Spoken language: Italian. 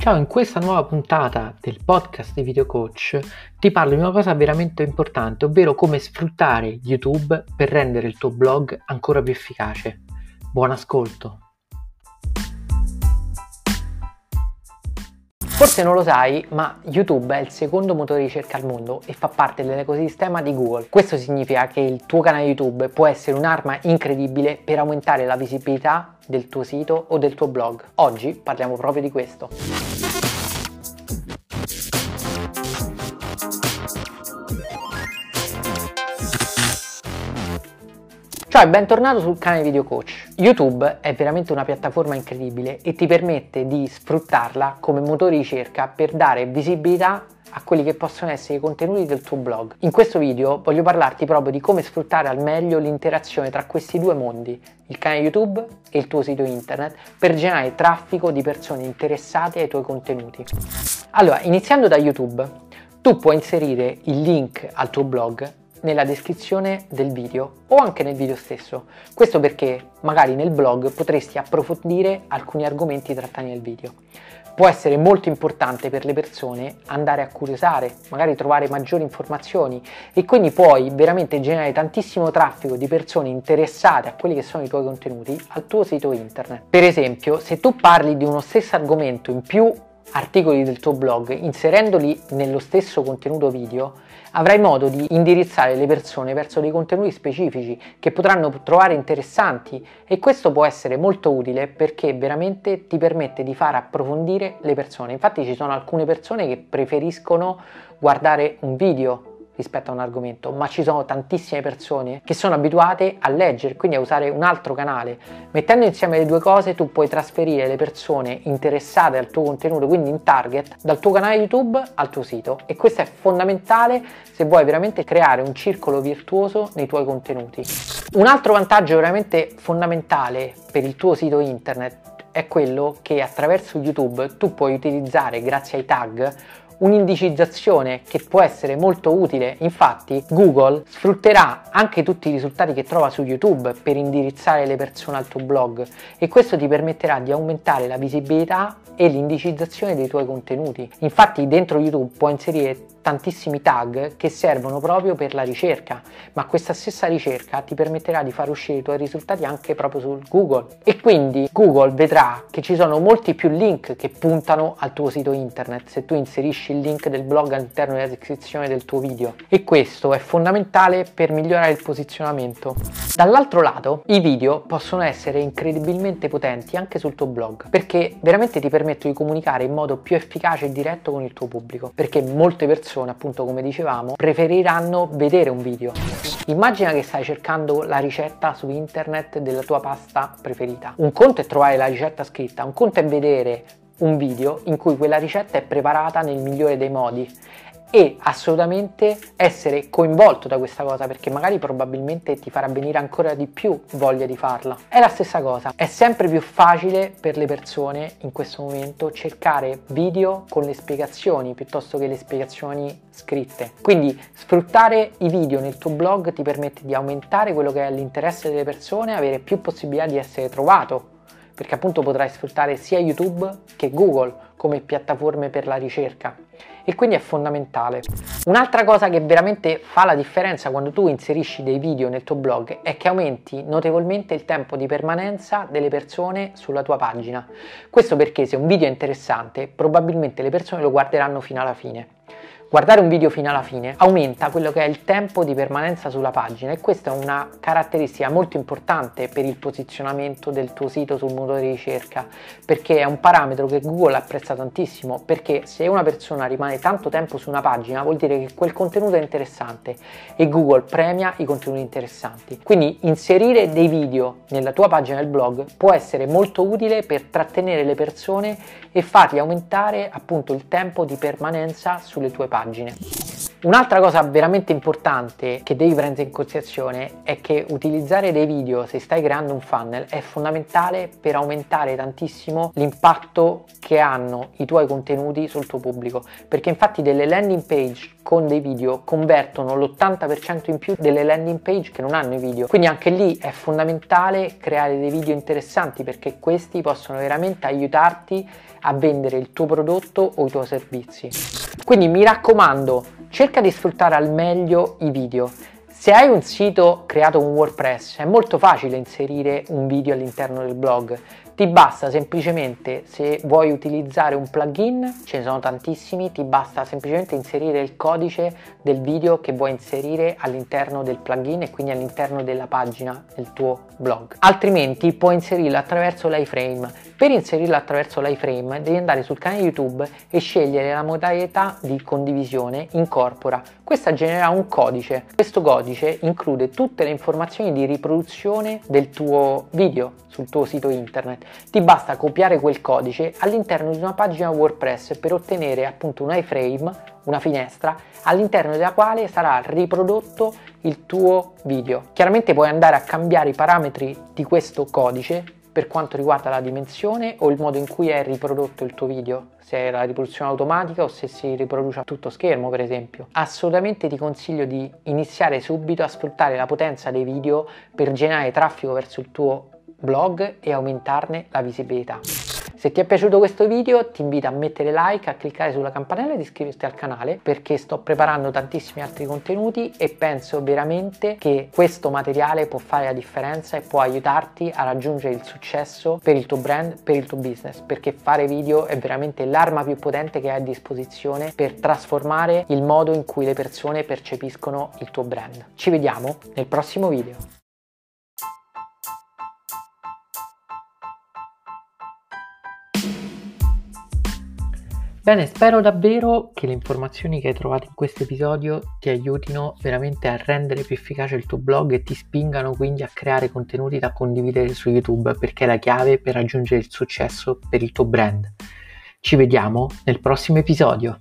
Ciao, in questa nuova puntata del podcast di Video Coach ti parlo di una cosa veramente importante, ovvero come sfruttare YouTube per rendere il tuo blog ancora più efficace. Buon ascolto! Forse non lo sai, ma YouTube è il secondo motore di ricerca al mondo e fa parte dell'ecosistema di Google. Questo significa che il tuo canale YouTube può essere un'arma incredibile per aumentare la visibilità del tuo sito o del tuo blog. Oggi parliamo proprio di questo. Ciao e bentornato sul canale Video Coach. YouTube è veramente una piattaforma incredibile e ti permette di sfruttarla come motore di ricerca per dare visibilità a quelli che possono essere i contenuti del tuo blog. In questo video voglio parlarti proprio di come sfruttare al meglio l'interazione tra questi due mondi, il canale YouTube e il tuo sito internet, per generare traffico di persone interessate ai tuoi contenuti. Allora, iniziando da YouTube, tu puoi inserire il link al tuo blog nella descrizione del video o anche nel video stesso. Questo perché magari nel blog potresti approfondire alcuni argomenti trattati nel video. Può essere molto importante per le persone andare a curiosare, magari trovare maggiori informazioni e quindi puoi veramente generare tantissimo traffico di persone interessate a quelli che sono i tuoi contenuti al tuo sito internet. Per esempio, se tu parli di uno stesso argomento in più articoli del tuo blog, inserendoli nello stesso contenuto video, avrai modo di indirizzare le persone verso dei contenuti specifici che potranno trovare interessanti e questo può essere molto utile perché veramente ti permette di far approfondire le persone. Infatti ci sono alcune persone che preferiscono guardare un video rispetto a un argomento, ma ci sono tantissime persone che sono abituate a leggere, quindi a usare un altro canale. Mettendo insieme le due cose tu puoi trasferire le persone interessate al tuo contenuto, quindi in target, dal tuo canale YouTube al tuo sito e questo è fondamentale se vuoi veramente creare un circolo virtuoso nei tuoi contenuti. Un altro vantaggio veramente fondamentale per il tuo sito internet è quello che attraverso YouTube tu puoi utilizzare grazie ai tag un'indicizzazione che può essere molto utile. Infatti Google sfrutterà anche tutti i risultati che trova su YouTube per indirizzare le persone al tuo blog e questo ti permetterà di aumentare la visibilità e l'indicizzazione dei tuoi contenuti. Infatti dentro YouTube puoi inserire tantissimi tag che servono proprio per la ricerca, ma questa stessa ricerca ti permetterà di far uscire i tuoi risultati anche proprio su Google e quindi Google vedrà che ci sono molti più link che puntano al tuo sito internet se tu inserisci il link del blog all'interno della descrizione del tuo video e questo è fondamentale per migliorare il posizionamento. Dall'altro lato i video possono essere incredibilmente potenti anche sul tuo blog perché veramente ti permettono di comunicare in modo più efficace e diretto con il tuo pubblico perché molte persone persone, appunto come dicevamo, preferiranno vedere un video. Immagina che stai cercando la ricetta su internet della tua pasta preferita. Un conto è trovare la ricetta scritta, un conto è vedere un video in cui quella ricetta è preparata nel migliore dei modi e assolutamente essere coinvolto da questa cosa perché magari probabilmente ti farà venire ancora di più voglia di farla. È la stessa cosa, è sempre più facile per le persone in questo momento cercare video con le spiegazioni piuttosto che le spiegazioni scritte. Quindi sfruttare i video nel tuo blog ti permette di aumentare quello che è l'interesse delle persone, avere più possibilità di essere trovato perché appunto potrai sfruttare sia YouTube che Google come piattaforme per la ricerca e quindi è fondamentale. Un'altra cosa che veramente fa la differenza quando tu inserisci dei video nel tuo blog è che aumenti notevolmente il tempo di permanenza delle persone sulla tua pagina. Questo perché se un video è interessante probabilmente le persone lo guarderanno fino alla fine. Guardare un video fino alla fine aumenta quello che è il tempo di permanenza sulla pagina e questa è una caratteristica molto importante per il posizionamento del tuo sito sul motore di ricerca perché è un parametro che Google apprezza tantissimo perché se una persona rimane tanto tempo su una pagina vuol dire che quel contenuto è interessante e Google premia i contenuti interessanti. Quindi inserire dei video nella tua pagina del blog può essere molto utile per trattenere le persone e fargli aumentare appunto il tempo di permanenza sulle tue pagine pagine. Un'altra cosa veramente importante che devi prendere in considerazione è che utilizzare dei video se stai creando un funnel è fondamentale per aumentare tantissimo l'impatto che hanno i tuoi contenuti sul tuo pubblico. Perché infatti delle landing page con dei video convertono l'80% in più delle landing page che non hanno i video. Quindi anche lì è fondamentale creare dei video interessanti perché questi possono veramente aiutarti a vendere il tuo prodotto o i tuoi servizi. Quindi mi raccomando cerca di sfruttare al meglio i video. Se hai un sito creato con WordPress è molto facile inserire un video all'interno del blog, ti basta semplicemente, se vuoi utilizzare un plugin, ce ne sono tantissimi, ti basta semplicemente inserire il codice del video che vuoi inserire all'interno del plugin e quindi all'interno della pagina del tuo blog. Altrimenti puoi inserirlo attraverso l'iFrame. Per inserirlo attraverso l'iFrame devi andare sul canale YouTube e scegliere la modalità di condivisione incorpora. Questa genera un codice. Questo codice include tutte le informazioni di riproduzione del tuo video sul tuo sito internet. Ti basta copiare quel codice all'interno di una pagina WordPress per ottenere appunto un iframe, una finestra, all'interno della quale sarà riprodotto il tuo video. Chiaramente puoi andare a cambiare i parametri di questo codice per quanto riguarda la dimensione o il modo in cui è riprodotto il tuo video, se è la riproduzione automatica o se si riproduce a tutto schermo per esempio. Assolutamente ti consiglio di iniziare subito a sfruttare la potenza dei video per generare traffico verso il tuo blog e aumentarne la visibilità. Se ti è piaciuto questo video ti invito a mettere like, a cliccare sulla campanella e ad iscriverti al canale perché sto preparando tantissimi altri contenuti e penso veramente che questo materiale può fare la differenza e può aiutarti a raggiungere il successo per il tuo brand, per il tuo business perché fare video è veramente l'arma più potente che hai a disposizione per trasformare il modo in cui le persone percepiscono il tuo brand. Ci vediamo nel prossimo video. Bene, spero davvero che le informazioni che hai trovato in questo episodio ti aiutino veramente a rendere più efficace il tuo blog e ti spingano quindi a creare contenuti da condividere su YouTube perché è la chiave per raggiungere il successo per il tuo brand. Ci vediamo nel prossimo episodio.